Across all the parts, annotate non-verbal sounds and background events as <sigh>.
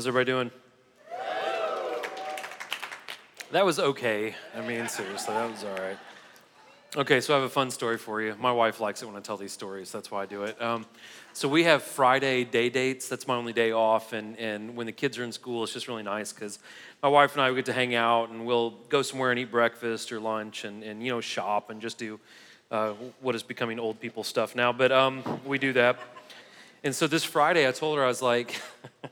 How's everybody doing? That was okay. I mean, seriously, that was all right. Okay, so I have a fun story for you. My wife likes it when I tell these stories. That's why I do it. Um, so we have Friday day dates. That's my only day off. And, and when the kids are in school, it's just really nice because my wife and I get to hang out and we'll go somewhere and eat breakfast or lunch and, and you know, shop and just do uh, what is becoming old people stuff now. But um, we do that. And so this Friday, I told her, I was like, <laughs>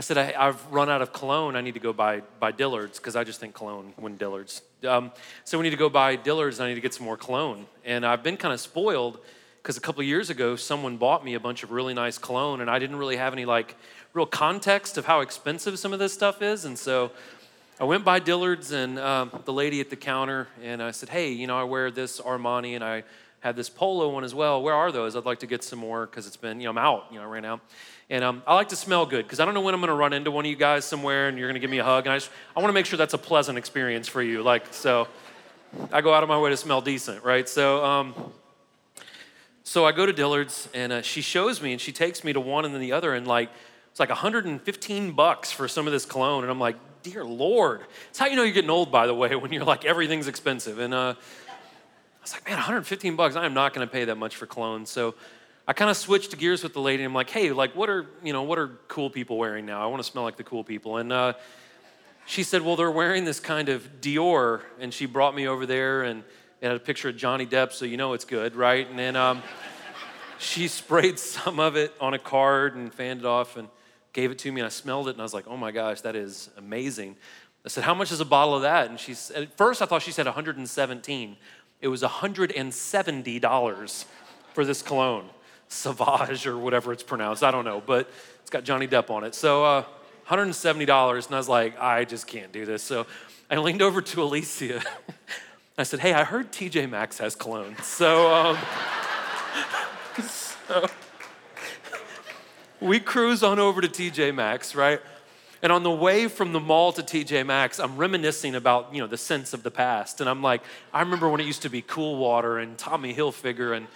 I said, I, have run out of cologne. I need to go buy, by Dillard's because I just think cologne when Dillard's. Um, so we need to go by Dillard's and I need to get some more cologne. And I've been kind of spoiled because a couple years ago, someone bought me a bunch of really nice cologne and I didn't really have any like real context of how expensive some of this stuff is. And so I went by Dillard's and um, the lady at the counter and I said, Hey, you know, I wear this Armani and I have this polo one as well. Where are those? I'd like to get some more because it's been, you know, I'm out, you know, right now. And um, I like to smell good because I don't know when I'm going to run into one of you guys somewhere and you're going to give me a hug. And I, just, I want to make sure that's a pleasant experience for you. Like, so I go out of my way to smell decent, right? So, um, so I go to Dillard's and uh, she shows me and she takes me to one and then the other and like, it's like 115 bucks for some of this cologne. And I'm like, dear Lord. It's how you know you're getting old, by the way, <laughs> when you're like, everything's expensive. And uh, I was like, man, 115 bucks. I am not going to pay that much for cologne. So I kind of switched gears with the lady. I'm like, hey, like, what are you know, what are cool people wearing now? I want to smell like the cool people. And uh, she said, well, they're wearing this kind of Dior, and she brought me over there and it had a picture of Johnny Depp, so you know it's good, right? And then um, she sprayed <laughs> some of it on a card and fanned it off and gave it to me, and I smelled it, and I was like, oh my gosh, that is amazing. I said, how much is a bottle of that? And she at first I thought she said 117. It was $170 for this cologne. Sauvage or whatever it's pronounced. I don't know, but it's got Johnny Depp on it. So uh, $170, and I was like, I just can't do this. So I leaned over to Alicia. <laughs> I said, Hey, I heard TJ Maxx has cologne. So, um, <laughs> so we cruise on over to TJ Maxx, right? And on the way from the mall to TJ Maxx, I'm reminiscing about, you know, the sense of the past. And I'm like, I remember when it used to be Cool Water and Tommy Hilfiger and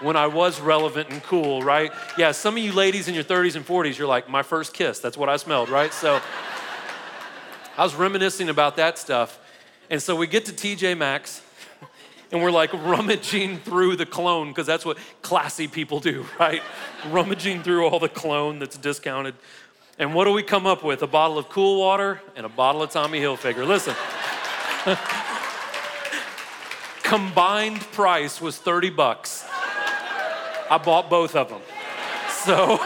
when I was relevant and cool, right? Yeah, some of you ladies in your 30s and 40s, you're like, my first kiss, that's what I smelled, right? So I was reminiscing about that stuff. And so we get to TJ Maxx and we're like rummaging through the cologne because that's what classy people do, <laughs> right? rummaging through all the cologne that's discounted. And what do we come up with? A bottle of cool water and a bottle of Tommy Hilfiger. Listen. <laughs> Combined price was 30 bucks. I bought both of them. So <laughs>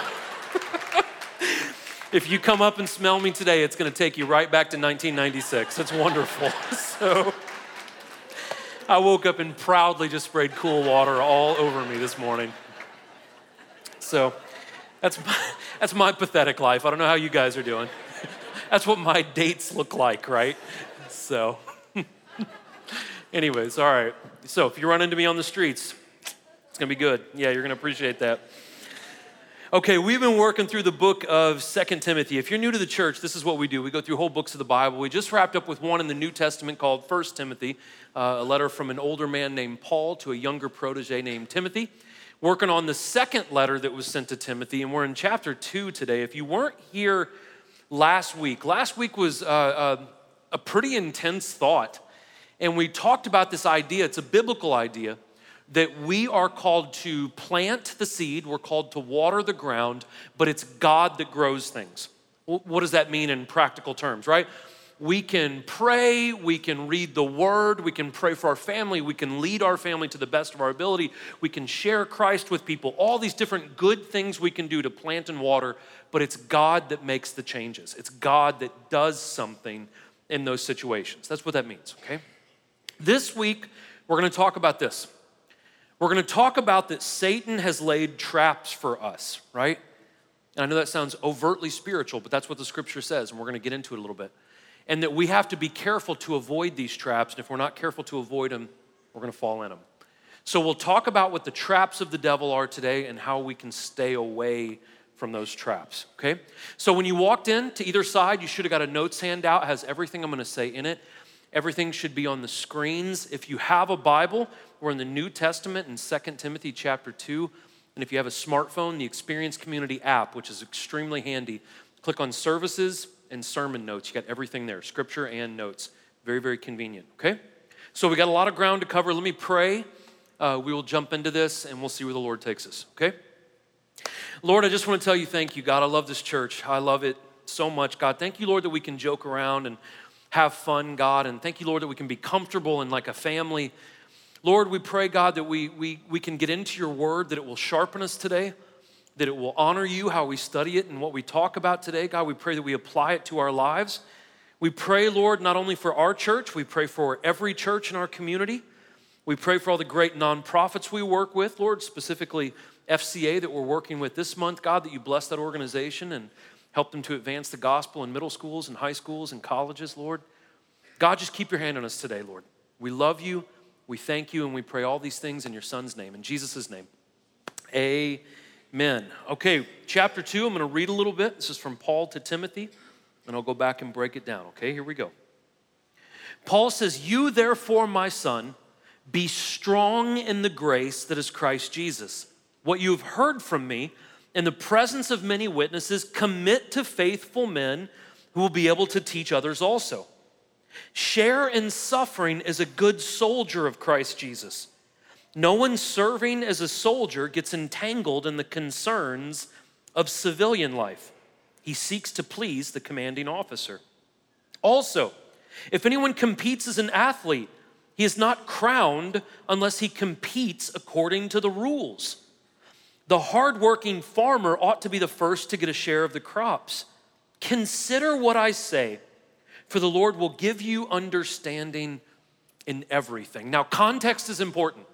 if you come up and smell me today, it's going to take you right back to 1996. It's wonderful. <laughs> So I woke up and proudly just sprayed cool water all over me this morning. So that's my, that's my pathetic life. I don't know how you guys are doing. That's what my dates look like, right? So, <laughs> anyways, all right. So, if you run into me on the streets, it's gonna be good. Yeah, you're gonna appreciate that. Okay, we've been working through the book of Second Timothy. If you're new to the church, this is what we do. We go through whole books of the Bible. We just wrapped up with one in the New Testament called First Timothy, uh, a letter from an older man named Paul to a younger protege named Timothy working on the second letter that was sent to Timothy, and we're in chapter two today. If you weren't here last week, last week was uh, uh, a pretty intense thought. And we talked about this idea, it's a biblical idea, that we are called to plant the seed, we're called to water the ground, but it's God that grows things. What does that mean in practical terms, right? We can pray, we can read the word, we can pray for our family, we can lead our family to the best of our ability, we can share Christ with people, all these different good things we can do to plant and water, but it's God that makes the changes. It's God that does something in those situations. That's what that means, okay? This week, we're gonna talk about this. We're gonna talk about that Satan has laid traps for us, right? And I know that sounds overtly spiritual, but that's what the scripture says, and we're gonna get into it a little bit and that we have to be careful to avoid these traps. And if we're not careful to avoid them, we're going to fall in them. So we'll talk about what the traps of the devil are today and how we can stay away from those traps, okay? So when you walked in to either side, you should have got a notes handout, it has everything I'm going to say in it. Everything should be on the screens. If you have a Bible, we're in the New Testament in 2 Timothy chapter 2. And if you have a smartphone, the Experience Community app, which is extremely handy, Click on services and sermon notes. You got everything there scripture and notes. Very, very convenient, okay? So we got a lot of ground to cover. Let me pray. Uh, we will jump into this and we'll see where the Lord takes us, okay? Lord, I just want to tell you thank you, God. I love this church. I love it so much, God. Thank you, Lord, that we can joke around and have fun, God. And thank you, Lord, that we can be comfortable and like a family. Lord, we pray, God, that we, we, we can get into your word, that it will sharpen us today, that it will honor you, how we study it and what we talk about today. God, we pray that we apply it to our lives. We pray, Lord, not only for our church, we pray for every church in our community. We pray for all the great nonprofits we work with, Lord, specifically FCA that we're working with this month, God, that you bless that organization and help them to advance the gospel in middle schools and high schools and colleges, Lord. God, just keep your hand on us today, Lord. We love you, we thank you, and we pray all these things in your Son's name, in Jesus' name. Amen. Okay, chapter two, I'm going to read a little bit. This is from Paul to Timothy, and I'll go back and break it down. Okay, here we go. Paul says, You therefore, my son, be strong in the grace that is Christ Jesus. What you have heard from me in the presence of many witnesses, commit to faithful men who will be able to teach others also. Share in suffering as a good soldier of Christ Jesus. No one serving as a soldier gets entangled in the concerns of civilian life. He seeks to please the commanding officer. Also, if anyone competes as an athlete, he is not crowned unless he competes according to the rules. The hardworking farmer ought to be the first to get a share of the crops. Consider what I say, for the Lord will give you understanding in everything. Now, context is important.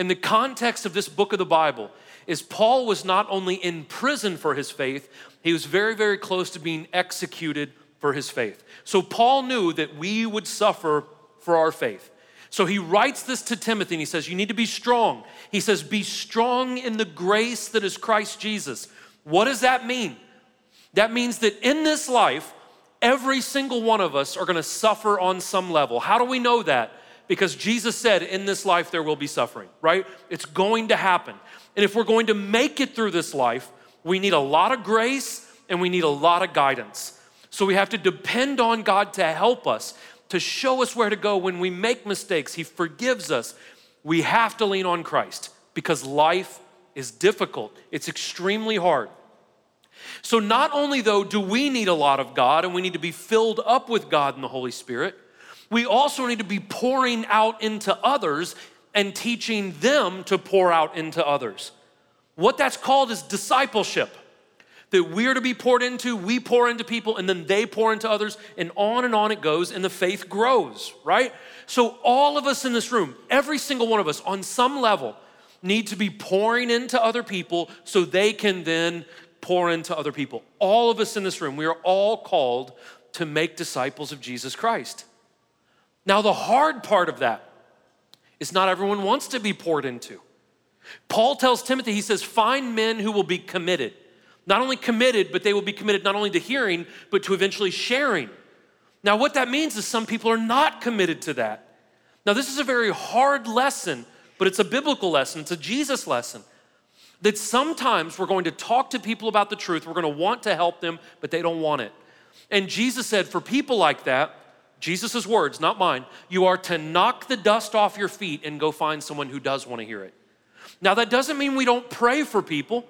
In the context of this book of the Bible, is Paul was not only in prison for his faith, he was very, very close to being executed for his faith. So Paul knew that we would suffer for our faith. So he writes this to Timothy and he says, You need to be strong. He says, Be strong in the grace that is Christ Jesus. What does that mean? That means that in this life, every single one of us are gonna suffer on some level. How do we know that? Because Jesus said, In this life, there will be suffering, right? It's going to happen. And if we're going to make it through this life, we need a lot of grace and we need a lot of guidance. So we have to depend on God to help us to show us where to go when we make mistakes. He forgives us. We have to lean on Christ because life is difficult, it's extremely hard. So, not only though do we need a lot of God and we need to be filled up with God and the Holy Spirit, we also need to be pouring out into others and teaching them to pour out into others. What that's called is discipleship that we're to be poured into, we pour into people, and then they pour into others, and on and on it goes, and the faith grows, right? So, all of us in this room, every single one of us, on some level, need to be pouring into other people so they can then pour into other people. All of us in this room, we are all called to make disciples of Jesus Christ. Now, the hard part of that is not everyone wants to be poured into. Paul tells Timothy, he says, find men who will be committed not only committed, but they will be committed not only to hearing, but to eventually sharing. Now, what that means is some people are not committed to that. Now, this is a very hard lesson, but it's a biblical lesson, it's a Jesus lesson. That sometimes we're going to talk to people about the truth, we're going to want to help them, but they don't want it. And Jesus said, for people like that, Jesus' words, not mine, you are to knock the dust off your feet and go find someone who does want to hear it. Now, that doesn't mean we don't pray for people.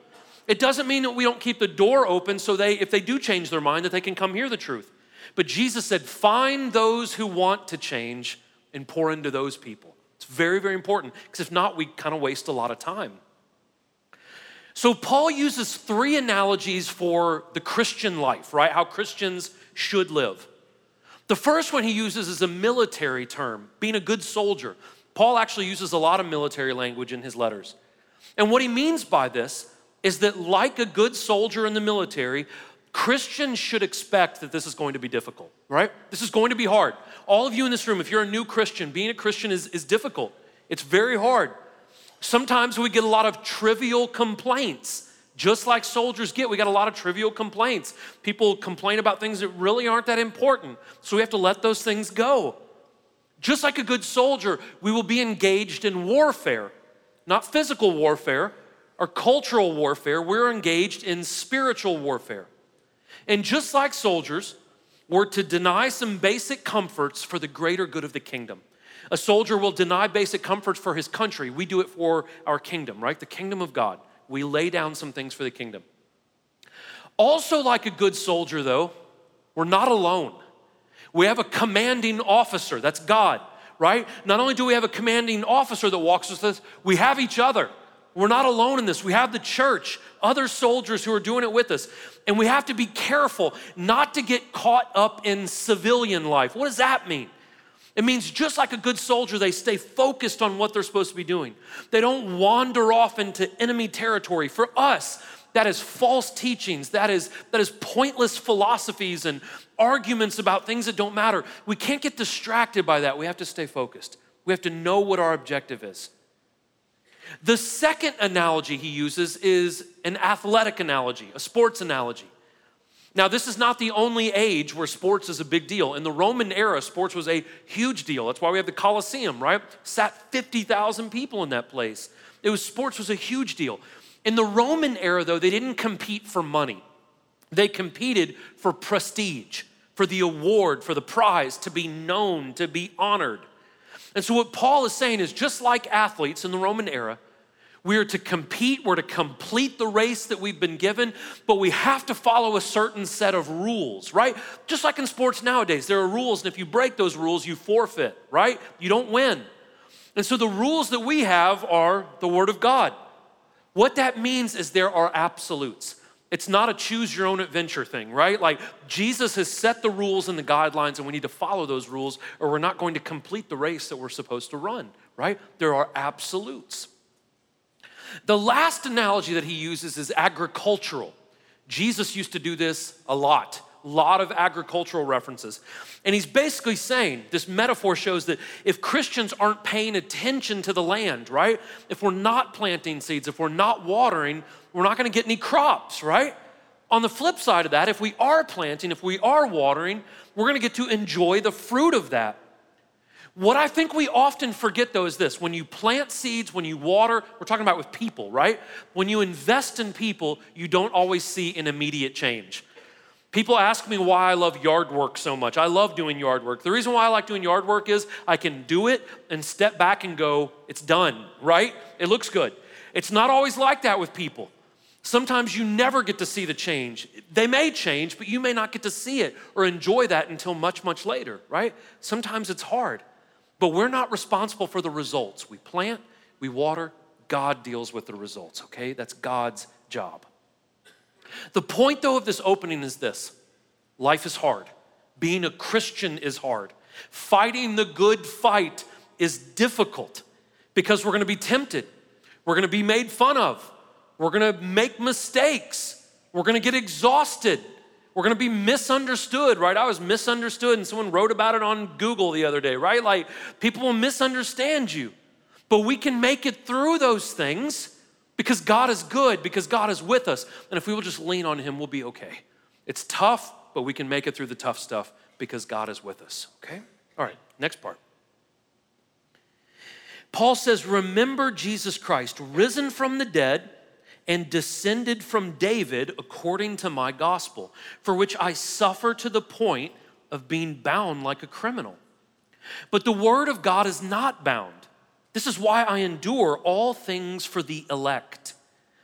It doesn't mean that we don't keep the door open so they, if they do change their mind, that they can come hear the truth. But Jesus said, find those who want to change and pour into those people. It's very, very important because if not, we kind of waste a lot of time. So, Paul uses three analogies for the Christian life, right? How Christians should live. The first one he uses is a military term, being a good soldier. Paul actually uses a lot of military language in his letters. And what he means by this is that, like a good soldier in the military, Christians should expect that this is going to be difficult, right? This is going to be hard. All of you in this room, if you're a new Christian, being a Christian is, is difficult. It's very hard. Sometimes we get a lot of trivial complaints, just like soldiers get. We got a lot of trivial complaints. People complain about things that really aren't that important. So we have to let those things go. Just like a good soldier, we will be engaged in warfare, not physical warfare, or cultural warfare, we're engaged in spiritual warfare. And just like soldiers, we're to deny some basic comforts for the greater good of the kingdom. A soldier will deny basic comforts for his country. We do it for our kingdom, right? The kingdom of God. We lay down some things for the kingdom. Also, like a good soldier, though, we're not alone. We have a commanding officer, that's God, right? Not only do we have a commanding officer that walks with us, we have each other. We're not alone in this. We have the church, other soldiers who are doing it with us. And we have to be careful not to get caught up in civilian life. What does that mean? It means just like a good soldier, they stay focused on what they're supposed to be doing. They don't wander off into enemy territory. For us, that is false teachings, that is, that is pointless philosophies and arguments about things that don't matter. We can't get distracted by that. We have to stay focused. We have to know what our objective is. The second analogy he uses is an athletic analogy, a sports analogy. Now, this is not the only age where sports is a big deal. In the Roman era, sports was a huge deal. That's why we have the Colosseum, right? Sat 50,000 people in that place. It was sports was a huge deal. In the Roman era, though, they didn't compete for money. They competed for prestige, for the award, for the prize, to be known, to be honored. And so, what Paul is saying is just like athletes in the Roman era, we are to compete, we're to complete the race that we've been given, but we have to follow a certain set of rules, right? Just like in sports nowadays, there are rules, and if you break those rules, you forfeit, right? You don't win. And so the rules that we have are the Word of God. What that means is there are absolutes. It's not a choose your own adventure thing, right? Like Jesus has set the rules and the guidelines, and we need to follow those rules, or we're not going to complete the race that we're supposed to run, right? There are absolutes. The last analogy that he uses is agricultural. Jesus used to do this a lot, a lot of agricultural references. And he's basically saying this metaphor shows that if Christians aren't paying attention to the land, right? If we're not planting seeds, if we're not watering, we're not gonna get any crops, right? On the flip side of that, if we are planting, if we are watering, we're gonna get to enjoy the fruit of that. What I think we often forget though is this when you plant seeds, when you water, we're talking about with people, right? When you invest in people, you don't always see an immediate change. People ask me why I love yard work so much. I love doing yard work. The reason why I like doing yard work is I can do it and step back and go, it's done, right? It looks good. It's not always like that with people. Sometimes you never get to see the change. They may change, but you may not get to see it or enjoy that until much, much later, right? Sometimes it's hard. But we're not responsible for the results. We plant, we water, God deals with the results, okay? That's God's job. The point, though, of this opening is this life is hard. Being a Christian is hard. Fighting the good fight is difficult because we're gonna be tempted, we're gonna be made fun of, we're gonna make mistakes, we're gonna get exhausted, we're gonna be misunderstood, right? I was misunderstood, and someone wrote about it on Google the other day, right? Like people will misunderstand you, but we can make it through those things because God is good, because God is with us. And if we will just lean on Him, we'll be okay. It's tough, but we can make it through the tough stuff because God is with us, okay? All right, next part. Paul says, Remember Jesus Christ, risen from the dead and descended from David according to my gospel, for which I suffer to the point of being bound like a criminal. But the word of God is not bound. This is why I endure all things for the elect,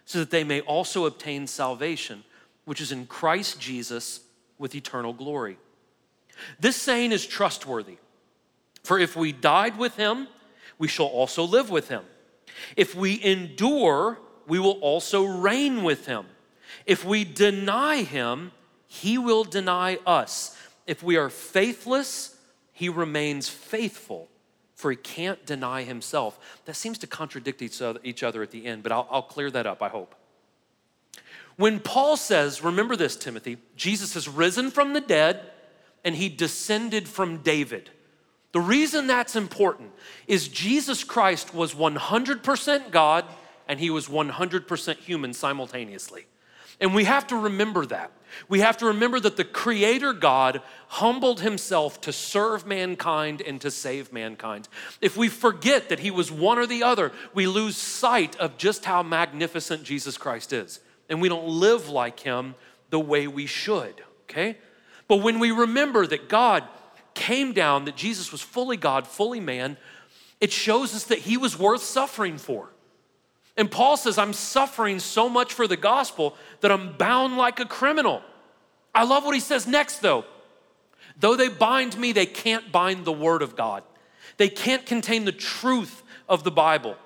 so that they may also obtain salvation, which is in Christ Jesus with eternal glory. This saying is trustworthy, for if we died with him, we shall also live with him. If we endure, we will also reign with him. If we deny him, he will deny us. If we are faithless, he remains faithful, for he can't deny himself. That seems to contradict each other, at the end, but I'll, I'll clear that up, I hope. When Paul says, remember this, Timothy, Jesus has risen from the dead and he descended from David. The reason that's important is Jesus Christ was 100% God and he was 100% human simultaneously. And we have to remember that. We have to remember that the Creator God humbled himself to serve mankind and to save mankind. If we forget that he was one or the other, we lose sight of just how magnificent Jesus Christ is. And we don't live like him the way we should, okay? But when we remember that God came down, that Jesus was fully God, fully man, it shows us that he was worth suffering for. And Paul says, I'm suffering so much for the gospel that I'm bound like a criminal. I love what he says next, though. Though they bind me, they can't bind the word of God. They can't contain the truth of the Bible.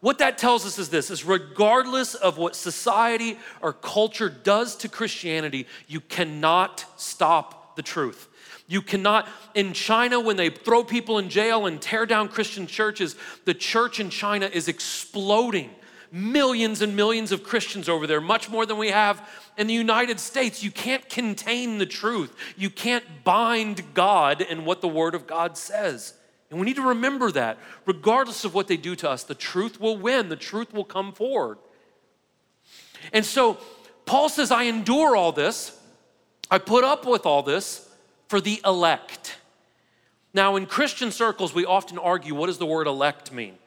What that tells us is this is regardless of what society or culture does to Christianity, you cannot stop the truth. You cannot, in China, when they throw people in jail and tear down Christian churches, the church in China is exploding. Millions and millions of Christians over there, much more than we have in the United States. You can't contain the truth. You can't bind God and what the Word of God says. And we need to remember that, regardless of what they do to us, the truth will win, the truth will come forward. And so Paul says, I endure all this, I put up with all this for the elect. Now, in Christian circles, we often argue what does the word elect mean?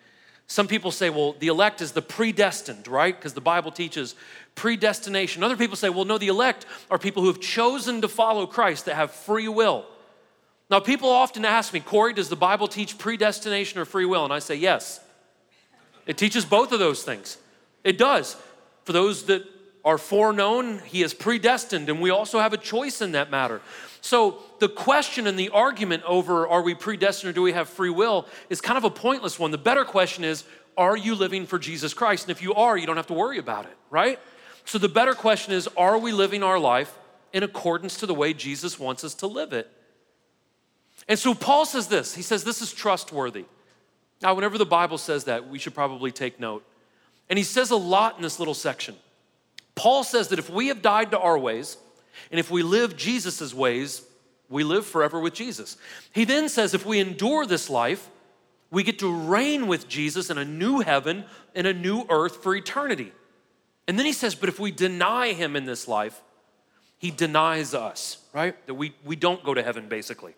Some people say, well, the elect is the predestined, right? Because the Bible teaches predestination. Other people say, well, no, the elect are people who have chosen to follow Christ, that have free will. Now, people often ask me, Corey, does the Bible teach predestination or free will? And I say, yes. It teaches both of those things. It does. For those that are foreknown, He is predestined, and we also have a choice in that matter. So, the question and the argument over are we predestined or do we have free will is kind of a pointless one. The better question is, are you living for Jesus Christ? And if you are, you don't have to worry about it, right? So, the better question is, are we living our life in accordance to the way Jesus wants us to live it? And so Paul says this he says, This is trustworthy. Now, whenever the Bible says that, we should probably take note. And he says a lot in this little section. Paul says that if we have died to our ways, and if we live Jesus' ways, we live forever with Jesus. He then says if we endure this life, we get to reign with Jesus in a new heaven and a new earth for eternity. And then he says, but if we deny him in this life, he denies us, right? That we, we don't go to heaven, basically.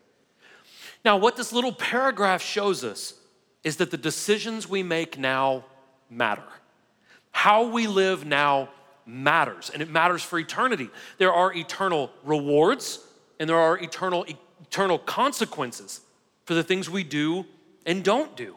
Now, what this little paragraph shows us is that the decisions we make now matter. How we live now matters, and it matters for eternity. There are eternal rewards and there are eternal, eternal consequences for the things we do and don't do.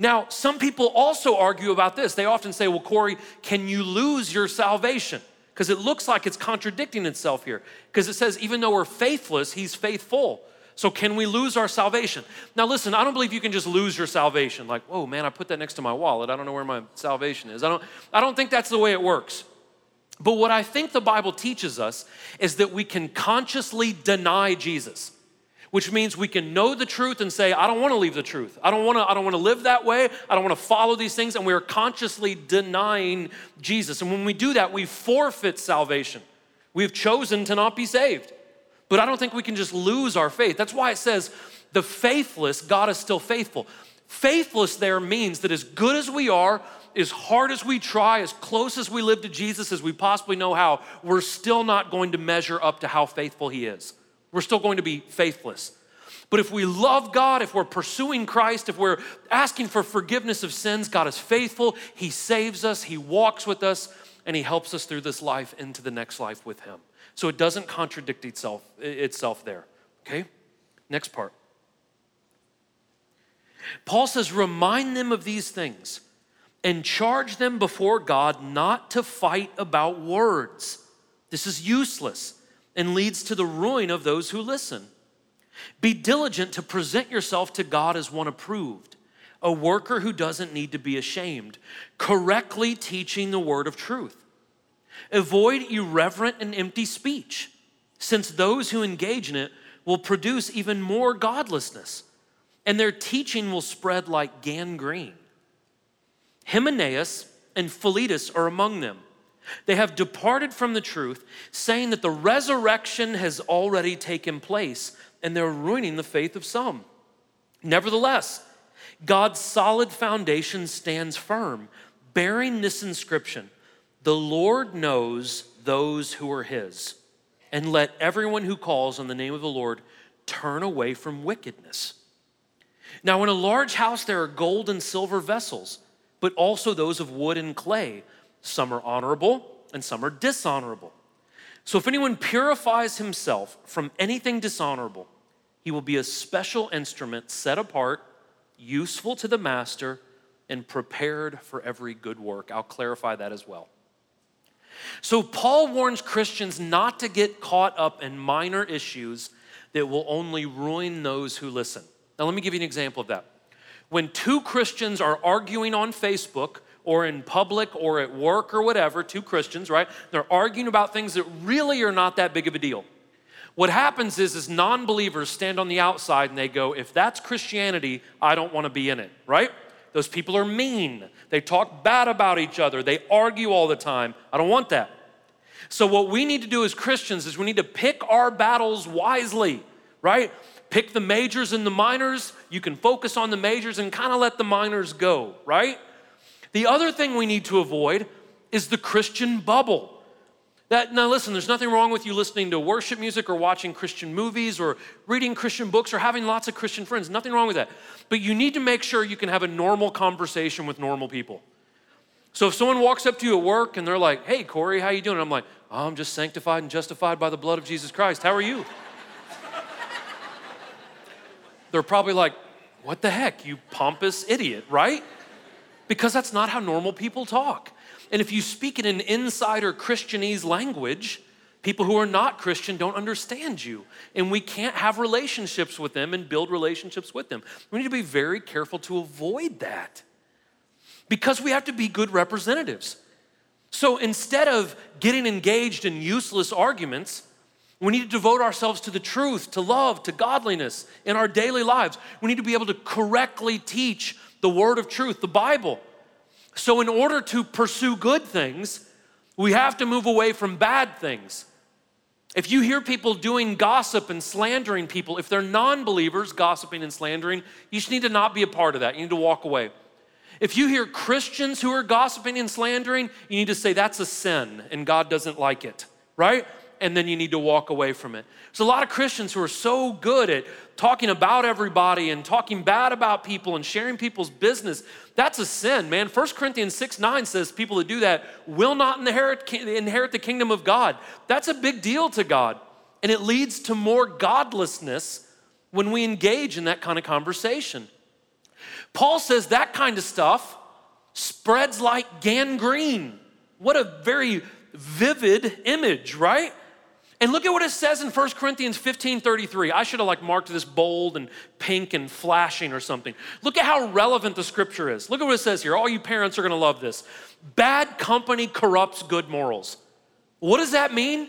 Now, some people also argue about this. They often say, Well, Corey, can you lose your salvation? Because it looks like it's contradicting itself here. Because it says, even though we're faithless, he's faithful. So, can we lose our salvation? Now, listen, I don't believe you can just lose your salvation. Like, oh man, I put that next to my wallet. I don't know where my salvation is. I don't, I don't think that's the way it works. But what I think the Bible teaches us is that we can consciously deny Jesus, which means we can know the truth and say, I don't want to leave the truth. I don't want to, I don't want to live that way. I don't want to follow these things. And we are consciously denying Jesus. And when we do that, we forfeit salvation. We've chosen to not be saved. But I don't think we can just lose our faith. That's why it says, the faithless, God is still faithful. Faithless there means that as good as we are, as hard as we try, as close as we live to Jesus as we possibly know how, we're still not going to measure up to how faithful He is. We're still going to be faithless. But if we love God, if we're pursuing Christ, if we're asking for forgiveness of sins, God is faithful. He saves us, He walks with us, and He helps us through this life into the next life with Him. So it doesn't contradict itself, itself there. Okay? Next part. Paul says, remind them of these things and charge them before God not to fight about words. This is useless and leads to the ruin of those who listen. Be diligent to present yourself to God as one approved, a worker who doesn't need to be ashamed, correctly teaching the word of truth. Avoid irreverent and empty speech, since those who engage in it will produce even more godlessness, and their teaching will spread like gangrene. Hymenaeus and Philetus are among them. They have departed from the truth, saying that the resurrection has already taken place, and they're ruining the faith of some. Nevertheless, God's solid foundation stands firm, bearing this inscription the Lord knows those who are his, and let everyone who calls on the name of the Lord turn away from wickedness. Now, in a large house, there are gold and silver vessels, but also those of wood and clay. Some are honorable and some are dishonorable. So if anyone purifies himself from anything dishonorable, he will be a special instrument set apart, useful to the master, and prepared for every good work. I'll clarify that as well. So, Paul warns Christians not to get caught up in minor issues that will only ruin those who listen. Now, let me give you an example of that. When two Christians are arguing on Facebook or in public or at work or whatever, two Christians, right? They're arguing about things that really are not that big of a deal. What happens is, is non-believers stand on the outside and they go, if that's Christianity, I don't want to be in it, right? Those people are mean. They talk bad about each other. They argue all the time. I don't want that. So, what we need to do as Christians is we need to pick our battles wisely, right? Pick the majors and the minors. You can focus on the majors and kind of let the minors go, right? The other thing we need to avoid is the Christian bubble. That, now, listen, there's nothing wrong with you listening to worship music or watching Christian movies or reading Christian books or having lots of Christian friends. Nothing wrong with that. But you need to make sure you can have a normal conversation with normal people. So if someone walks up to you at work and they're like, hey, Corey, how you doing? And I'm like, oh, I'm just sanctified and justified by the blood of Jesus Christ. How are you? They're probably like, what the heck, you pompous idiot, right? because that's not how normal people talk. And if you speak in an insider Christianese language, people who are not Christian don't understand you. And we can't have relationships with them and build relationships with them. We need to be very careful to avoid that because we have to be good representatives. So instead of getting engaged in useless arguments, we need to devote ourselves to the truth, to love, to godliness in our daily lives. We need to be able to correctly teach the word of truth, the Bible. So, in order to pursue good things, we have to move away from bad things. If you hear people doing gossip and slandering people, if they're non believers gossiping and slandering, you just need to not be a part of that. You need to walk away. If you hear Christians who are gossiping and slandering, you need to say that's a sin and God doesn't like it, right? And then you need to walk away from it. There's a lot of Christians who are so good at talking about everybody and talking bad about people and sharing people's business. That's a sin, man. 1 Corinthians 6 9 says people that do that will not inherit, inherit the kingdom of God. That's a big deal to God. And it leads to more godlessness when we engage in that kind of conversation. Paul says that kind of stuff spreads like gangrene. What a very vivid image, right? And look at what it says in 1 Corinthians 15 33. I should have like marked this bold and pink and flashing or something. Look at how relevant the scripture is. Look at what it says here. All you parents are gonna love this. Bad company corrupts good morals. What does that mean?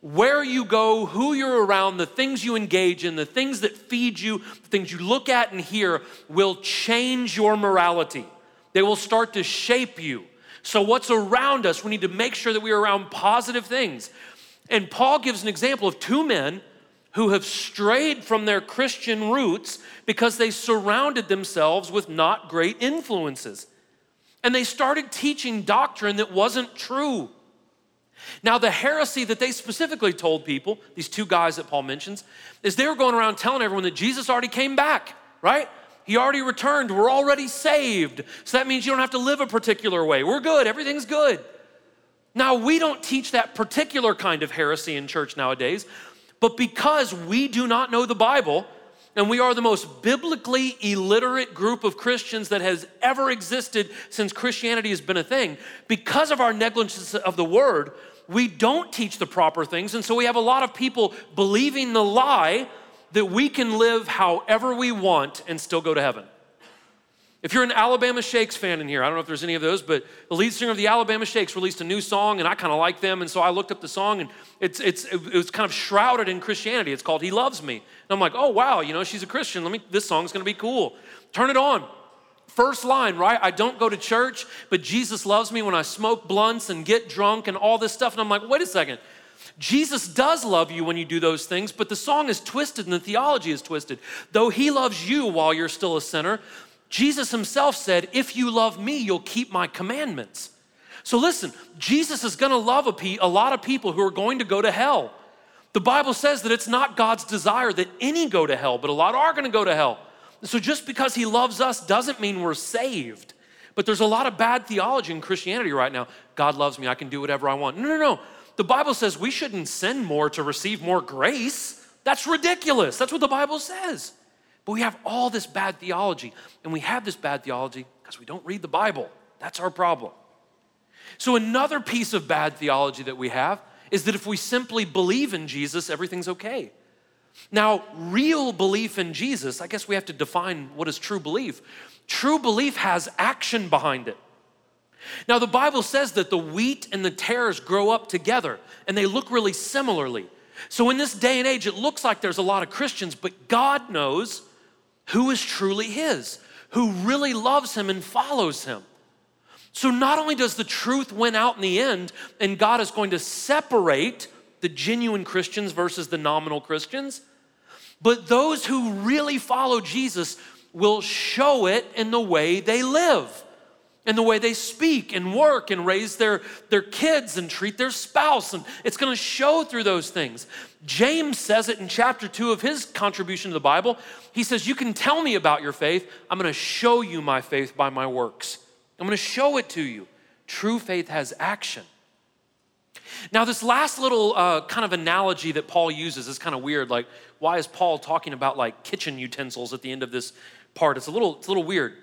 Where you go, who you're around, the things you engage in, the things that feed you, the things you look at and hear will change your morality. They will start to shape you. So, what's around us, we need to make sure that we are around positive things. And Paul gives an example of two men who have strayed from their Christian roots because they surrounded themselves with not great influences. And they started teaching doctrine that wasn't true. Now, the heresy that they specifically told people, these two guys that Paul mentions, is they were going around telling everyone that Jesus already came back, right? He already returned. We're already saved. So that means you don't have to live a particular way. We're good. Everything's good. Now, we don't teach that particular kind of heresy in church nowadays, but because we do not know the Bible, and we are the most biblically illiterate group of Christians that has ever existed since Christianity has been a thing, because of our negligence of the word, we don't teach the proper things. And so we have a lot of people believing the lie that we can live however we want and still go to heaven. If you're an Alabama Shakes fan in here, I don't know if there's any of those, but the lead singer of the Alabama Shakes released a new song, and I kind of like them, and so I looked up the song, and it's it's it was kind of shrouded in Christianity. It's called "He Loves Me," and I'm like, oh wow, you know, she's a Christian. Let me, this song's gonna be cool. Turn it on. First line, right? I don't go to church, but Jesus loves me when I smoke blunts and get drunk and all this stuff, and I'm like, wait a second. Jesus does love you when you do those things, but the song is twisted and the theology is twisted. Though he loves you while you're still a sinner, Jesus himself said, If you love me, you'll keep my commandments. So listen, Jesus is gonna love a, lot of people who are going to go to hell. The Bible says that it's not God's desire that any go to hell, but a lot are gonna go to hell. So just because he loves us doesn't mean we're saved. But there's a lot of bad theology in Christianity right now. God loves me, I can do whatever I want. No, no, no. the Bible says we shouldn't sin more to receive more grace. That's ridiculous. That's what the Bible says. But we have all this bad theology, and we have this bad theology because we don't read the Bible. That's our problem. So, another piece of bad theology that we have is that if we simply believe in Jesus, everything's okay. Now, real belief in Jesus, I guess we have to define what is true belief. True belief has action behind it. Now, the Bible says that the wheat and the tares grow up together and they look really similarly. So, in this day and age, it looks like there's a lot of Christians, but God knows who is truly His, who really loves Him and follows Him. So, not only does the truth win out in the end, and God is going to separate the genuine Christians versus the nominal Christians, but those who really follow Jesus will show it in the way they live and the way they speak and work and raise their, their kids and treat their spouse. And it's going to show through those things. James says it in chapter two of his contribution to the Bible. He says, You can tell me about your faith. I'm going to show you my faith by my works. I'm going to show it to you. True faith has action. Now, this last little uh, kind of analogy that Paul uses is kind of weird. Like, why is Paul talking about like kitchen utensils at the end of this part? It's a little, it's a little weird.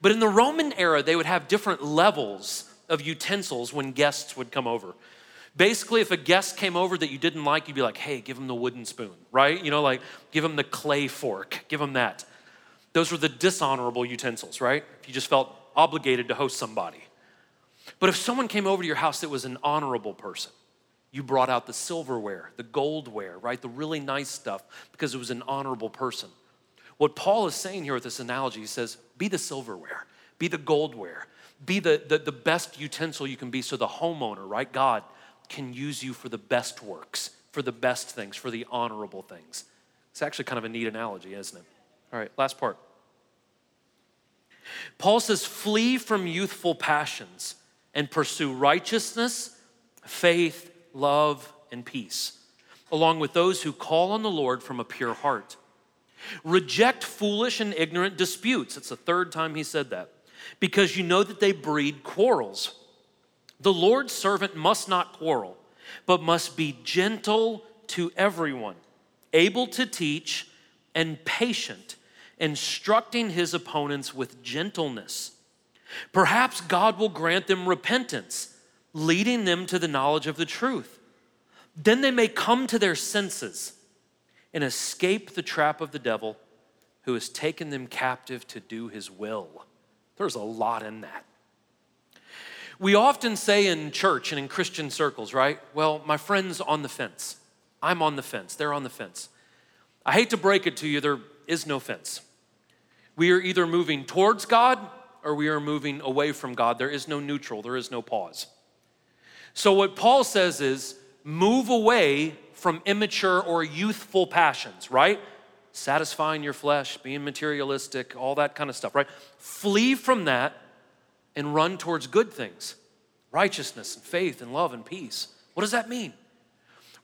But in the Roman era, they would have different levels of utensils when guests would come over. Basically, if a guest came over that you didn't like, you'd be like, hey, give him the wooden spoon, right? You know, like give him the clay fork, give him that. Those were the dishonorable utensils, right? If you just felt obligated to host somebody. But if someone came over to your house that was an honorable person, you brought out the silverware, the goldware, right? The really nice stuff because it was an honorable person. What Paul is saying here with this analogy, he says, be the silverware, be the goldware, be the, the, the best utensil you can be so the homeowner, right? God can use you for the best works, for the best things, for the honorable things. It's actually kind of a neat analogy, isn't it? All right, last part. Paul says, flee from youthful passions and pursue righteousness, faith, love, and peace, along with those who call on the Lord from a pure heart. Reject foolish and ignorant disputes. It's the third time he said that. Because you know that they breed quarrels. The Lord's servant must not quarrel, but must be gentle to everyone, able to teach, and patient, instructing his opponents with gentleness. Perhaps God will grant them repentance, leading them to the knowledge of the truth. Then they may come to their senses and escape the trap of the devil who has taken them captive to do his will. There's a lot in that. We often say in church and in Christian circles, right? Well, my friend's on the fence. I'm on the fence. They're on the fence. I hate to break it to you, there is no fence. We are either moving towards God or we are moving away from God. There is no neutral, there is no pause. So, what Paul says is move away from immature or youthful passions, right? Satisfying your flesh, being materialistic, all that kind of stuff, right? Flee from that and run towards good things righteousness and faith and love and peace. What does that mean?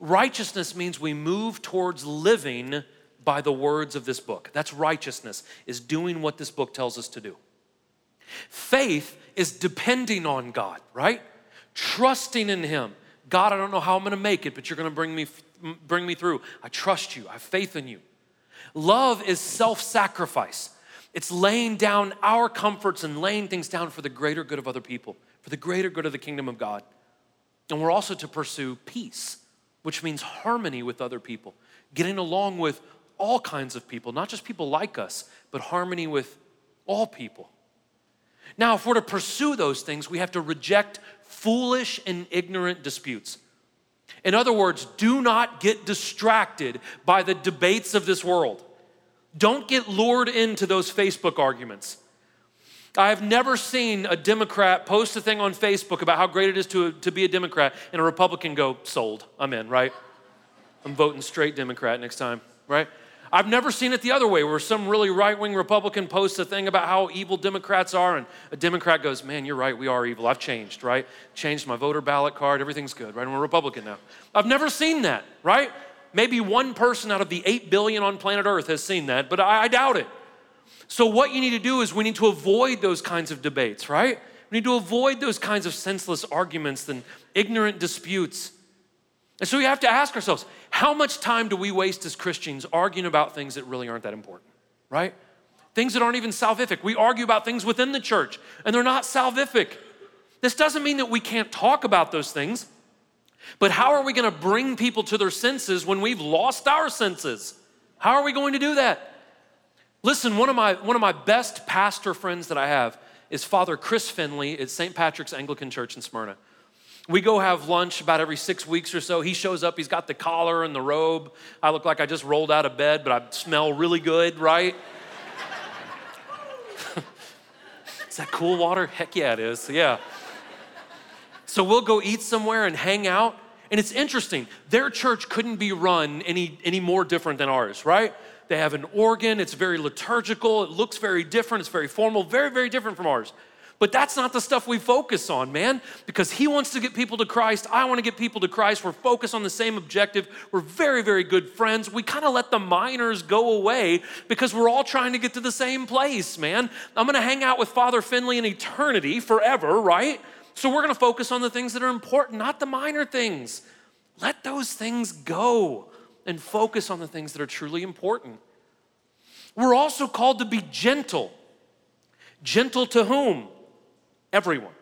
Righteousness means we move towards living by the words of this book. That's righteousness, is doing what this book tells us to do. Faith is depending on God, right? Trusting in Him. God, I don't know how I'm gonna make it, but you're gonna bring me bring me through. I trust you. I have faith in you. Love is self sacrifice, it's laying down our comforts and laying things down for the greater good of other people, for the greater good of the kingdom of God. And we're also to pursue peace, which means harmony with other people, getting along with all kinds of people, not just people like us, but harmony with all people. Now, if we're to pursue those things, we have to reject foolish and ignorant disputes. In other words, do not get distracted by the debates of this world. Don't get lured into those Facebook arguments. I have never seen a Democrat post a thing on Facebook about how great it is to, to be a Democrat and a Republican go, sold, I'm in, right? I'm voting straight Democrat next time, right? I've never seen it the other way, where some really right wing Republican posts a thing about how evil Democrats are, and a Democrat goes, Man, you're right, we are evil. I've changed, right? Changed my voter ballot card, everything's good, right? I'm a Republican now. I've never seen that, right? Maybe one person out of the 8 billion on planet Earth has seen that, but I, I doubt it. So, what you need to do is we need to avoid those kinds of debates, right? We need to avoid those kinds of senseless arguments and ignorant disputes. And so we have to ask ourselves how much time do we waste as Christians arguing about things that really aren't that important, right? Things that aren't even salvific. We argue about things within the church and they're not salvific. This doesn't mean that we can't talk about those things, but how are we going to bring people to their senses when we've lost our senses? How are we going to do that? Listen, one of my, one of my best pastor friends that I have is Father Chris Finley at St. Patrick's Anglican Church in Smyrna. We go have lunch about every six weeks or so. He shows up, he's got the collar and the robe. I look like I just rolled out of bed, but I smell really good, right? <laughs> is that cool water? Heck yeah, it is. Yeah. So we'll go eat somewhere and hang out. And it's interesting, their church couldn't be run any, any more different than ours, right? They have an organ, it's very liturgical, it looks very different, it's very formal, very, very different from ours. But that's not the stuff we focus on, man, because he wants to get people to Christ. I want to get people to Christ. We're focused on the same objective. We're very, very good friends. We kind of let the minors go away because we're all trying to get to the same place, man. I'm going to hang out with Father Finley in eternity forever, right? So we're going to focus on the things that are important, not the minor things. Let those things go and focus on the things that are truly important. We're also called to be gentle. Gentle to whom? Everyone.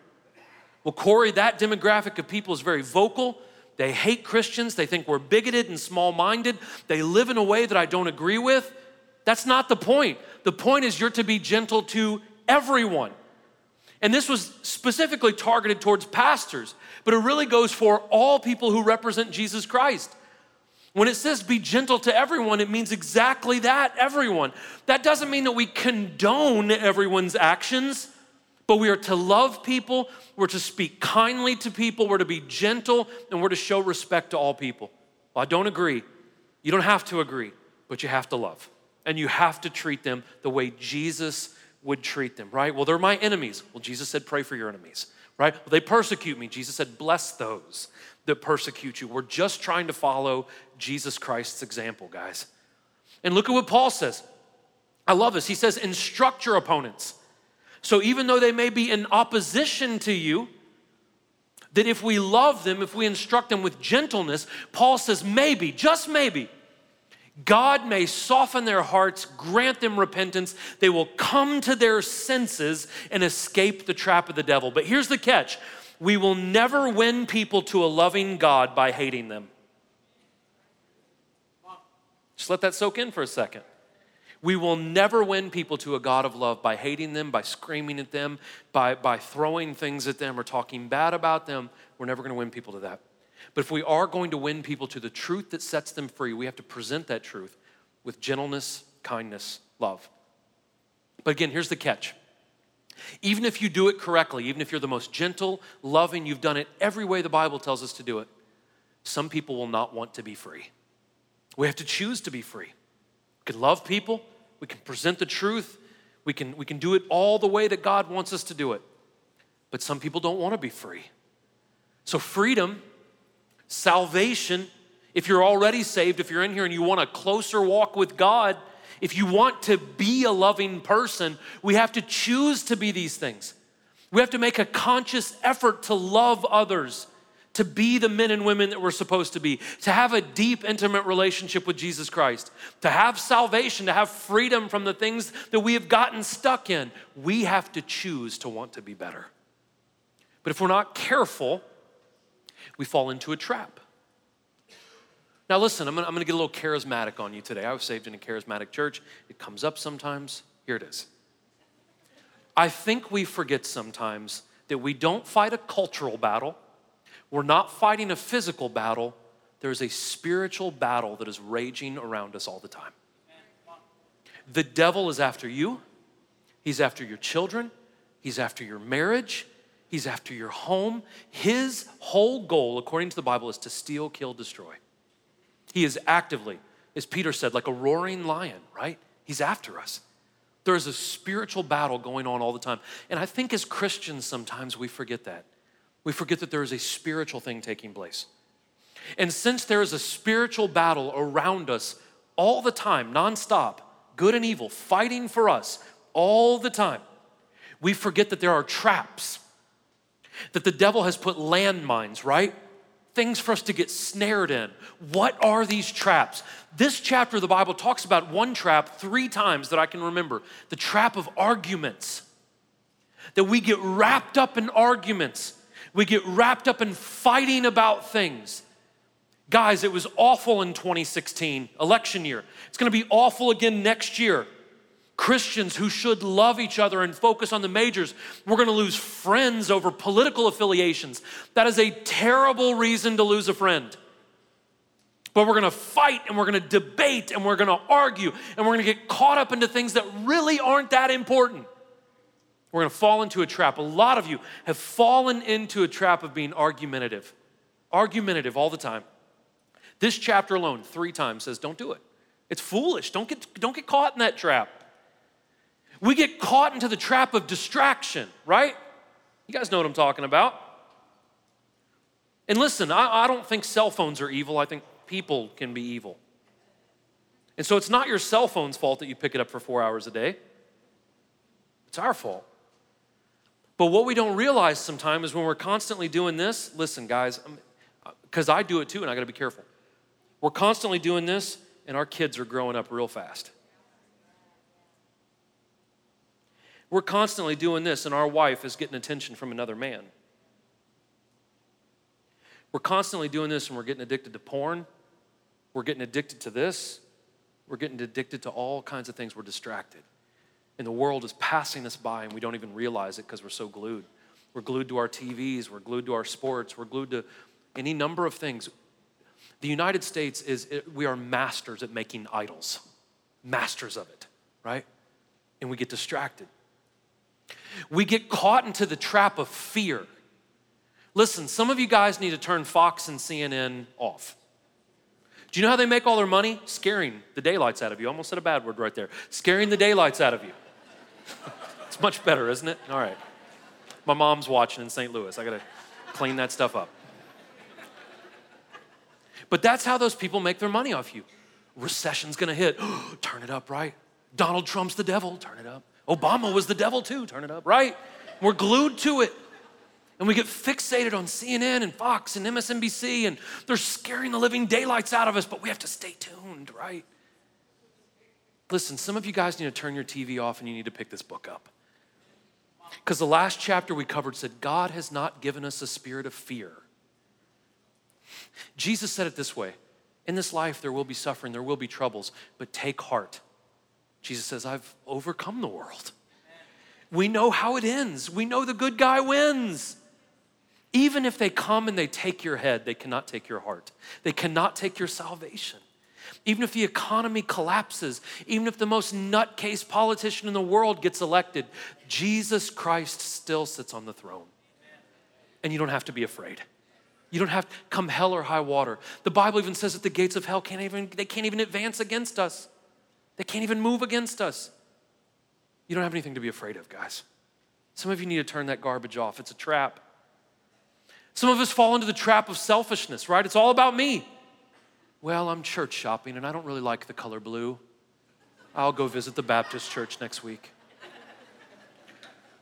Well, Corey, that demographic of people is very vocal. They hate Christians. They think we're bigoted and small minded. They live in a way that I don't agree with. That's not the point. The point is you're to be gentle to everyone. And this was specifically targeted towards pastors, but it really goes for all people who represent Jesus Christ. When it says be gentle to everyone, it means exactly that, everyone. That doesn't mean that we condone everyone's actions, but we are to love people, we're to speak kindly to people, we're to be gentle, and we're to show respect to all people. Well, I don't agree. You don't have to agree, but you have to love. And you have to treat them the way Jesus would treat them, right? Well, they're my enemies. Well, Jesus said, pray for your enemies, right? Well, they persecute me. Jesus said, bless those that persecute you. We're just trying to follow Jesus Christ's example, guys. And look at what Paul says. I love this. He says, instruct your opponents. So even though they may be in opposition to you, that if we love them, if we instruct them with gentleness, Paul says, maybe, just maybe, God may soften their hearts, grant them repentance. They will come to their senses and escape the trap of the devil. But here's the catch we will never win people to a loving God by hating them. Just let that soak in for a second. We will never win people to a God of love by hating them, by screaming at them, by, by throwing things at them or talking bad about them. We're never going to win people to that. But if we are going to win people to the truth that sets them free, we have to present that truth with gentleness, kindness, love. But again, here's the catch. Even if you do it correctly, even if you're the most gentle, loving, you've done it every way the Bible tells us to do it, some people will not want to be free. We have to choose to be free. We can love people, we can present the truth, we can, we can do it all the way that God wants us to do it. But some people don't want to be free. So, freedom Salvation, if you're already saved, if you're in here and you want a closer walk with God, if you want to be a loving person, we have to choose to be these things. We have to make a conscious effort to love others, to be the men and women that we're supposed to be, to have a deep, intimate relationship with Jesus Christ, to have salvation, to have freedom from the things that we have gotten stuck in. We have to choose to want to be better. But if we're not careful, we fall into a trap. Now, listen, I'm gonna, I'm gonna get a little charismatic on you today. I was saved in a charismatic church. It comes up sometimes. Here it is. I think we forget sometimes that we don't fight a cultural battle, we're not fighting a physical battle. There's a spiritual battle that is raging around us all the time. The devil is after you, he's after your children, he's after your marriage, He's after your home. His whole goal, according to the Bible, is to steal, kill, destroy. He is actively, as Peter said, like a roaring lion, right? He's after us. There is a spiritual battle going on all the time. And I think as Christians, sometimes we forget that. We forget that there is a spiritual thing taking place. And since there is a spiritual battle around us all the time, nonstop, good and evil, fighting for us all the time, we forget that there are traps that the devil has put landmines, right? things for us to get snared in. What are these traps? This chapter of the Bible talks about one trap three times that I can remember the trap of arguments. That we get wrapped up in arguments, we get wrapped up in fighting about things. Guys, it was awful in 2016, election year. It's gonna be awful again next year. Christians who should love each other and focus on the majors, we're gonna lose friends over political affiliations. That is a terrible reason to lose a friend. But we're gonna fight and we're gonna debate and we're gonna argue and we're gonna get caught up into things that really aren't that important. We're gonna fall into a trap. A lot of you have fallen into a trap of being argumentative, argumentative all the time. This chapter alone, three times, says, don't do it. It's foolish. Don't get, don't get caught in that trap. We get caught into the trap of distraction, right? You guys know what I'm talking about. And listen, I, I, don't think cell phones are evil. I think people can be evil. And so it's not your cell phone's fault that you pick it up for four hours a day, it's our fault. But what we don't realize sometimes is when we're constantly doing this, listen, guys, because uh, I do it too, and I gotta be careful. We're constantly doing this, and our kids are growing up real fast. We're constantly doing this, and our wife is getting attention from another man. We're constantly doing this, and we're getting addicted to porn. We're getting addicted to this. We're getting addicted to all kinds of things. We're distracted. And the world is passing us by, and we don't even realize it because we're so glued. We're glued to our TVs, we're glued to our sports, we're glued to any number of things. The United States is, we are masters at making idols, masters of it, right? And we get distracted. We get caught into the trap of fear. Listen, some of you guys need to turn Fox and CNN off. Do you know how they make all their money? Scaring the daylights out of you. Almost said a bad word right there. Scaring the daylights out of you. It's much better, isn't it? All right. My mom's watching in St. Louis. I got to clean that stuff up. But that's how those people make their money off you. Recession's gonna hit. <gasps> Turn it up, right? Donald Trump's the devil. Turn it up. Obama was the devil too, turn it up, right? We're glued to it. And we get fixated on CNN and Fox and MSNBC, and they're scaring the living daylights out of us, but we have to stay tuned, right? Listen, some of you guys need to turn your TV off and you need to pick this book up. Because the last chapter we covered said, God has not given us a spirit of fear. Jesus said it this way In this life, there will be suffering, there will be troubles, but take heart. Jesus says, I've overcome the world. We know how it ends. We know the good guy wins. Even if they come and they take your head, they cannot take your heart. They cannot take your salvation. Even if the economy collapses, even if the most nutcase politician in the world gets elected, Jesus Christ still sits on the throne. And you don't have to be afraid. You don't have to come hell or high water. The Bible even says that the gates of hell can't even they can't even advance against us. They can't even move against us. You don't have anything to be afraid of, guys. Some of you need to turn that garbage off. It's a trap. Some of us fall into the trap of selfishness, right? It's all about me. Well, I'm church shopping and I don't really like the color blue. I'll go visit the Baptist church next week.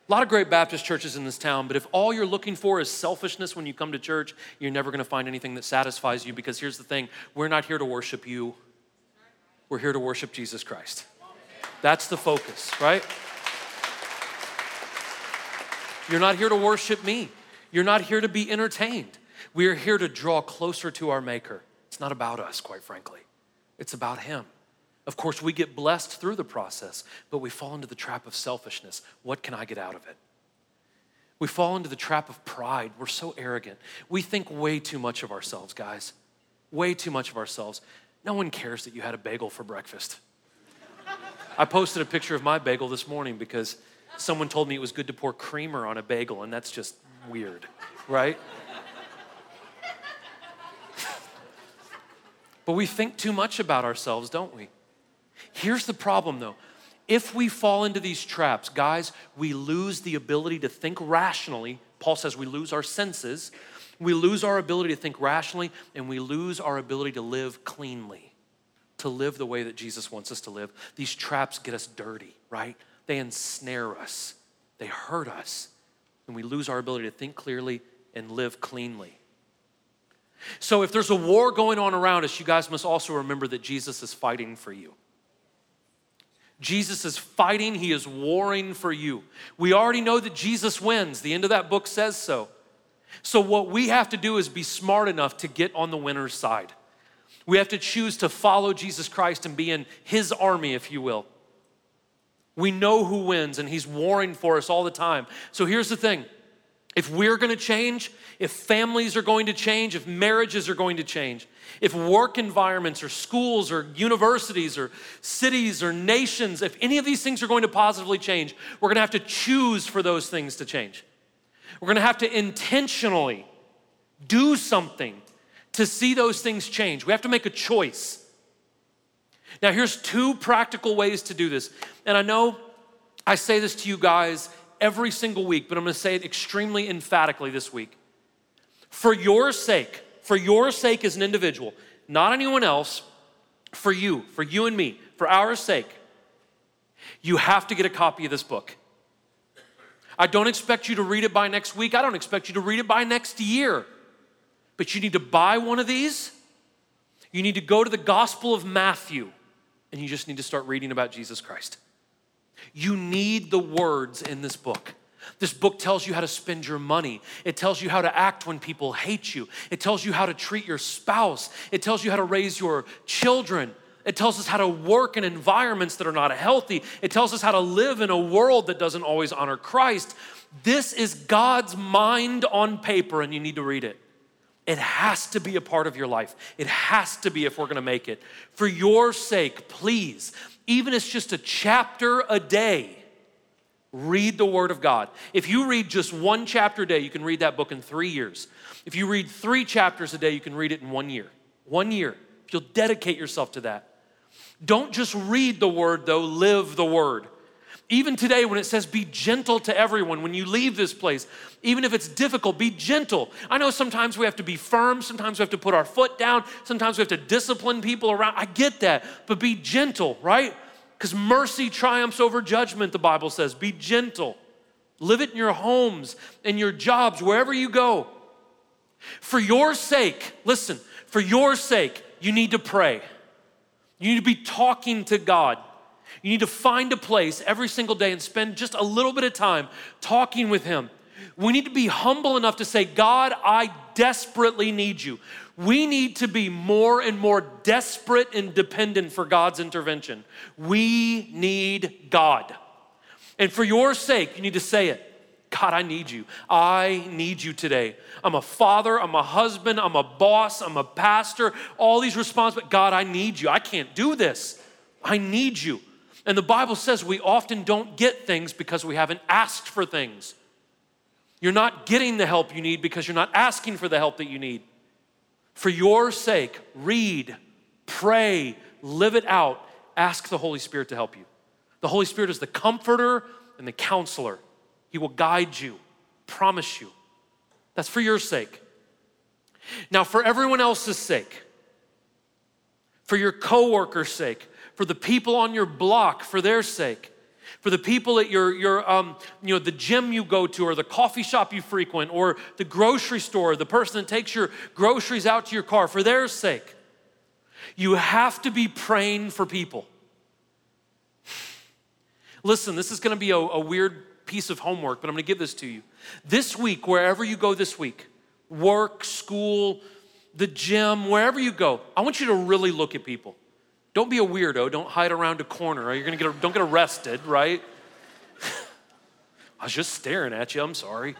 A lot of great Baptist churches in this town, but if all you're looking for is selfishness when you come to church, you're never going to find anything that satisfies you because here's the thing we're not here to worship you. We're here to worship Jesus Christ. That's the focus, right? You're not here to worship me. You're not here to be entertained. We are here to draw closer to our Maker. It's not about us, quite frankly, it's about Him. Of course, we get blessed through the process, but we fall into the trap of selfishness. What can I get out of it? We fall into the trap of pride. We're so arrogant. We think way too much of ourselves, guys. Way too much of ourselves. No one cares that you had a bagel for breakfast. I posted a picture of my bagel this morning because someone told me it was good to pour creamer on a bagel, and that's just weird, right? But we think too much about ourselves, don't we? Here's the problem though. If we fall into these traps, guys, we lose the ability to think rationally. Paul says we lose our senses we lose our ability to think rationally and we lose our ability to live cleanly, to live the way that Jesus wants us to live. These traps get us dirty, right? They ensnare us, they hurt us, and we lose our ability to think clearly and live cleanly. So if there's a war going on around us, you guys must also remember that Jesus is fighting for you. Jesus is fighting, he is warring for you. We already know that Jesus wins. The end of that book says so. So, what we have to do is be smart enough to get on the winner's side. We have to choose to follow Jesus Christ and be in his army, if you will. We know who wins, and he's warring for us all the time. So, here's the thing if we're gonna change, if families are going to change, if marriages are going to change, if work environments or schools or universities or cities or nations, if any of these things are going to positively change, we're gonna have to choose for those things to change. We're gonna have to intentionally do something to see those things change. We have to make a choice. Now, here's two practical ways to do this. And I know I say this to you guys every single week, but I'm gonna say it extremely emphatically this week. For your sake, for your sake as an individual, not anyone else, for you, for you and me, for our sake, you have to get a copy of this book. I don't expect you to read it by next week. I don't expect you to read it by next year. But you need to buy one of these. You need to go to the Gospel of Matthew and you just need to start reading about Jesus Christ. You need the words in this book. This book tells you how to spend your money. It tells you how to act when people hate you. It tells you how to treat your spouse. It tells you how to raise your children. It tells us how to work in environments that are not healthy. It tells us how to live in a world that doesn't always honor Christ. This is God's mind on paper, and you need to read it. It has to be a part of your life. It has to be if we're gonna make it. For your sake, please, even if it's just a chapter a day, Read the Word of God. If you read just one chapter a day, you can read that book in three years. If you read three chapters a day, you can read it in one year. One year. If you'll dedicate yourself to that. Don't just read the Word, though, live the Word. Even today, when it says be gentle to everyone, when you leave this place, even if it's difficult, be gentle. I know sometimes we have to be firm, sometimes we have to put our foot down, sometimes we have to discipline people around. I get that, but be gentle, right? Because mercy triumphs over judgment, the Bible says. Be gentle. Live it in your homes, in your jobs, wherever you go. For your sake, listen, for your sake, you need to pray. You need to be talking to God. You need to find a place every single day and spend just a little bit of time talking with Him. We need to be humble enough to say, God, I desperately need you. We need to be more and more desperate and dependent for God's intervention. We need God. And for your sake, you need to say it. God, I need you. I need you today. I'm a father, I'm a husband, I'm a boss, I'm a pastor, all these responsibilities. But God, I need you. I can't do this. I need you. And the Bible says we often don't get things because we haven't asked for things. You're not getting the help you need because you're not asking for the help that you need. For your sake, read, pray, live it out. Ask the Holy Spirit to help you. The Holy Spirit is the comforter and the counselor. He will guide you, promise you. That's for your sake. Now, for everyone else's sake, for your coworker's sake, for the people on your block, for their sake, for the people at your, your um, you know, the gym you go to or the coffee shop you frequent or the grocery store, the person that takes your groceries out to your car, for their sake. You have to be praying for people. <sighs> Listen, this is gonna be a, a weird piece of homework, but I'm gonna give this to you. This week, wherever you go this week, work, school, the gym, wherever you go, I want you to really look at people. Don't be a weirdo. Don't hide around a corner. Or you're gonna get don't get arrested, right? <laughs> I was just staring at you. I'm sorry.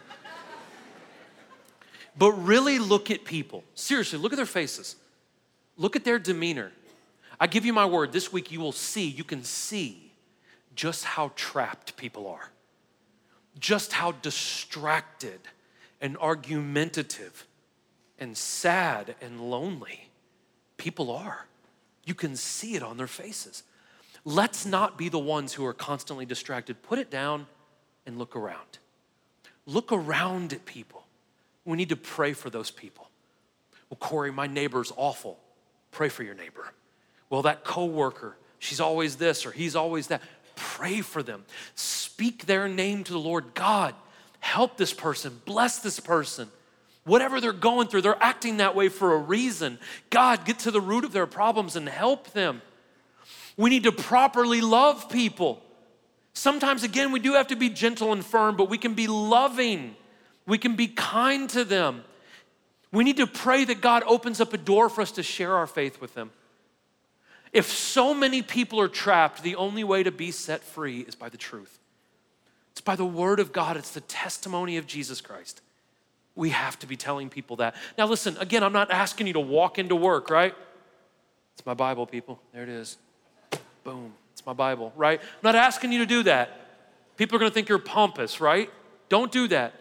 But really look at people. Seriously, look at their faces. Look at their demeanor. I give you my word, this week you will see, you can see just how trapped people are, just how distracted and argumentative and sad and lonely people are. You can see it on their faces. Let's not be the ones who are constantly distracted. Put it down and look around. Look around at people. We need to pray for those people. Well, Corey, my neighbor's awful. Pray for your neighbor. Well, that coworker, she's always this or he's always that. Pray for them. Speak their name to the Lord. God, help this person, bless this person. Whatever they're going through, they're acting that way for a reason. God, get to the root of their problems and help them. We need to properly love people. Sometimes, again, we do have to be gentle and firm, but we can be loving. We can be kind to them. We need to pray that God opens up a door for us to share our faith with them. If so many people are trapped, the only way to be set free is by the truth. It's by the word of God, it's the testimony of Jesus Christ. We have to be telling people that. Now, listen, again, I'm not asking you to walk into work, right? It's my Bible, people. There it is. Boom. It's my Bible, right? I'm not asking you to do that. People are going to think you're pompous, right? Don't do that.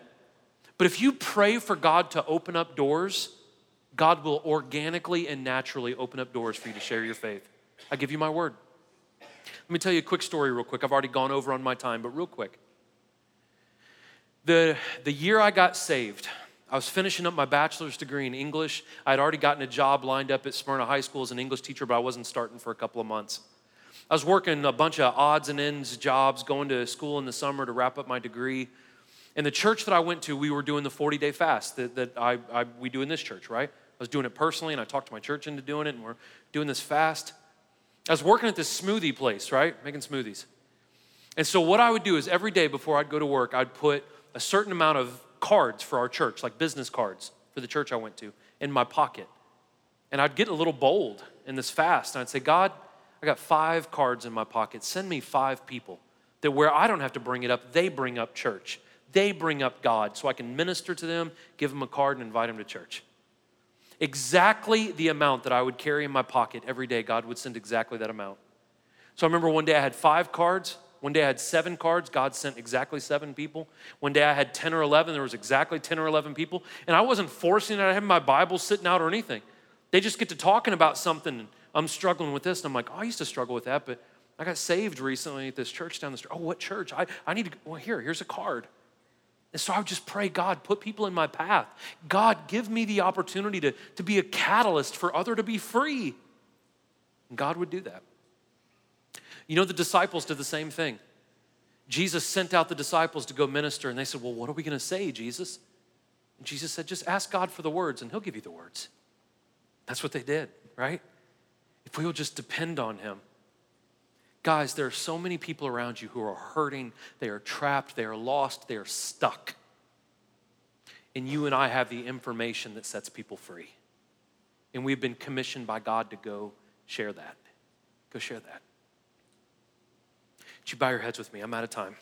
But if you pray for God to open up doors, God will organically and naturally open up doors for you to share your faith. I give you my word. Let me tell you a quick story, real quick. I've already gone over on my time, but real quick. The, the year I got saved, I was finishing up my bachelor's degree in English. I had already gotten a job lined up at Smyrna High School as an English teacher, but I wasn't starting for a couple of months. I was working a bunch of odds and ends jobs, going to school in the summer to wrap up my degree. In the church that I went to, we were doing the 40 day fast that, that I, I, we do in this church, right? I was doing it personally, and I talked to my church into doing it, and we're doing this fast. I was working at this smoothie place, right? Making smoothies. And so, what I would do is every day before I'd go to work, I'd put a certain amount of cards for our church, like business cards for the church I went to, in my pocket. And I'd get a little bold in this fast, and I'd say, God, I got five cards in my pocket. Send me five people that where I don't have to bring it up, they bring up church. They bring up God so I can minister to them, give them a card, and invite them to church. Exactly the amount that I would carry in my pocket every day, God would send exactly that amount. So I remember one day I had five cards. One day I had seven cards. God sent exactly seven people. One day I had 10 or 11. There was exactly 10 or 11 people. And I wasn't forcing it. I had my Bible sitting out or anything. They just get to talking about something. I'm struggling with this. And I'm like, oh, I used to struggle with that, but I got saved recently at this church down the street. Oh, what church? I, I need to, well, here, here's a card. And so I would just pray, God, put people in my path. God, give me the opportunity to, to be a catalyst for other to be free. And God would do that. You know, the disciples did the same thing. Jesus sent out the disciples to go minister, and they said, Well, what are we going to say, Jesus? And Jesus said, Just ask God for the words, and He'll give you the words. That's what they did, right? if we will just depend on Him. Guys, there are so many people around you who are hurting, they are trapped, they are lost, they are stuck. And you and I have the information that sets people free. And we've been commissioned by God to go share that. Go share that. Would you bow your heads with me? I'm out of time.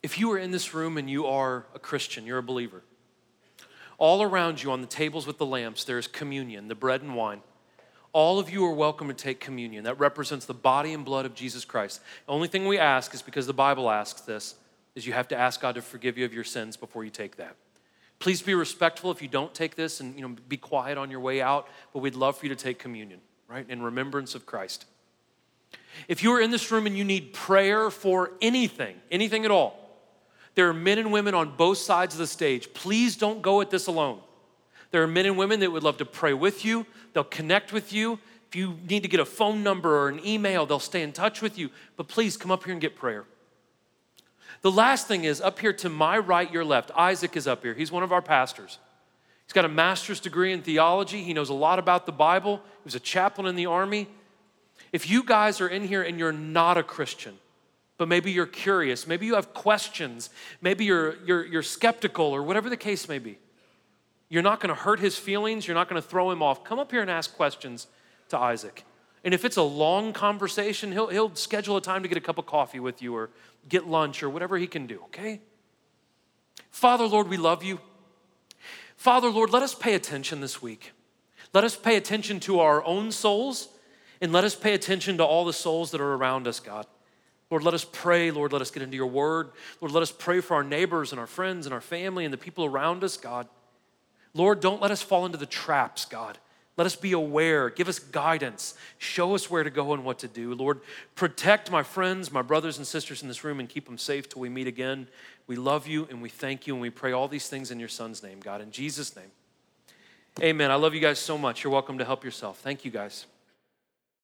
If you are in this room and you are a Christian, you're a believer, all around you on the tables with the lamps, there's communion, the bread and wine. All of you are welcome to take communion. That represents the body and blood of Jesus Christ. The only thing we ask is because the Bible asks this, is you have to ask God to forgive you of your sins before you take that. Please be respectful if you don't take this and you know be quiet on your way out, but we'd love for you to take communion, right? In remembrance of Christ. If you are in this room and you need prayer for anything, anything at all, there are men and women on both sides of the stage. Please don't go at this alone. There are men and women that would love to pray with you, they'll connect with you. If you need to get a phone number or an email, they'll stay in touch with you. But please come up here and get prayer. The last thing is up here to my right, your left. Isaac is up here. He's one of our pastors. He's got a master's degree in theology. He knows a lot about the Bible. He was a chaplain in the army. If you guys are in here and you're not a Christian, but maybe you're curious, maybe you have questions, maybe you're, you're, you're skeptical, or whatever the case may be. You're not going to hurt his feelings, you're not going to throw him off. Come up here and ask questions to Isaac. And if it's a long conversation, he'll, he'll schedule a time to get a cup of coffee with you or get lunch or whatever he can do, okay? Father, Lord, we love you. Father, Lord, let us pay attention this week. Let us pay attention to our own souls and let us pay attention to all the souls that are around us, God. Lord, let us pray. Lord, let us get into your word. Lord, let us pray for our neighbors and our friends and our family and the people around us, God. Lord, don't let us fall into the traps, God. Let us be aware. Give us guidance. Show us where to go and what to do. Lord, protect my friends, my brothers and sisters in this room, and keep them safe till we meet again. We love you and we thank you and we pray all these things in your son's name, God. In Jesus' name. Amen. I love you guys so much. You're welcome to help yourself. Thank you, guys.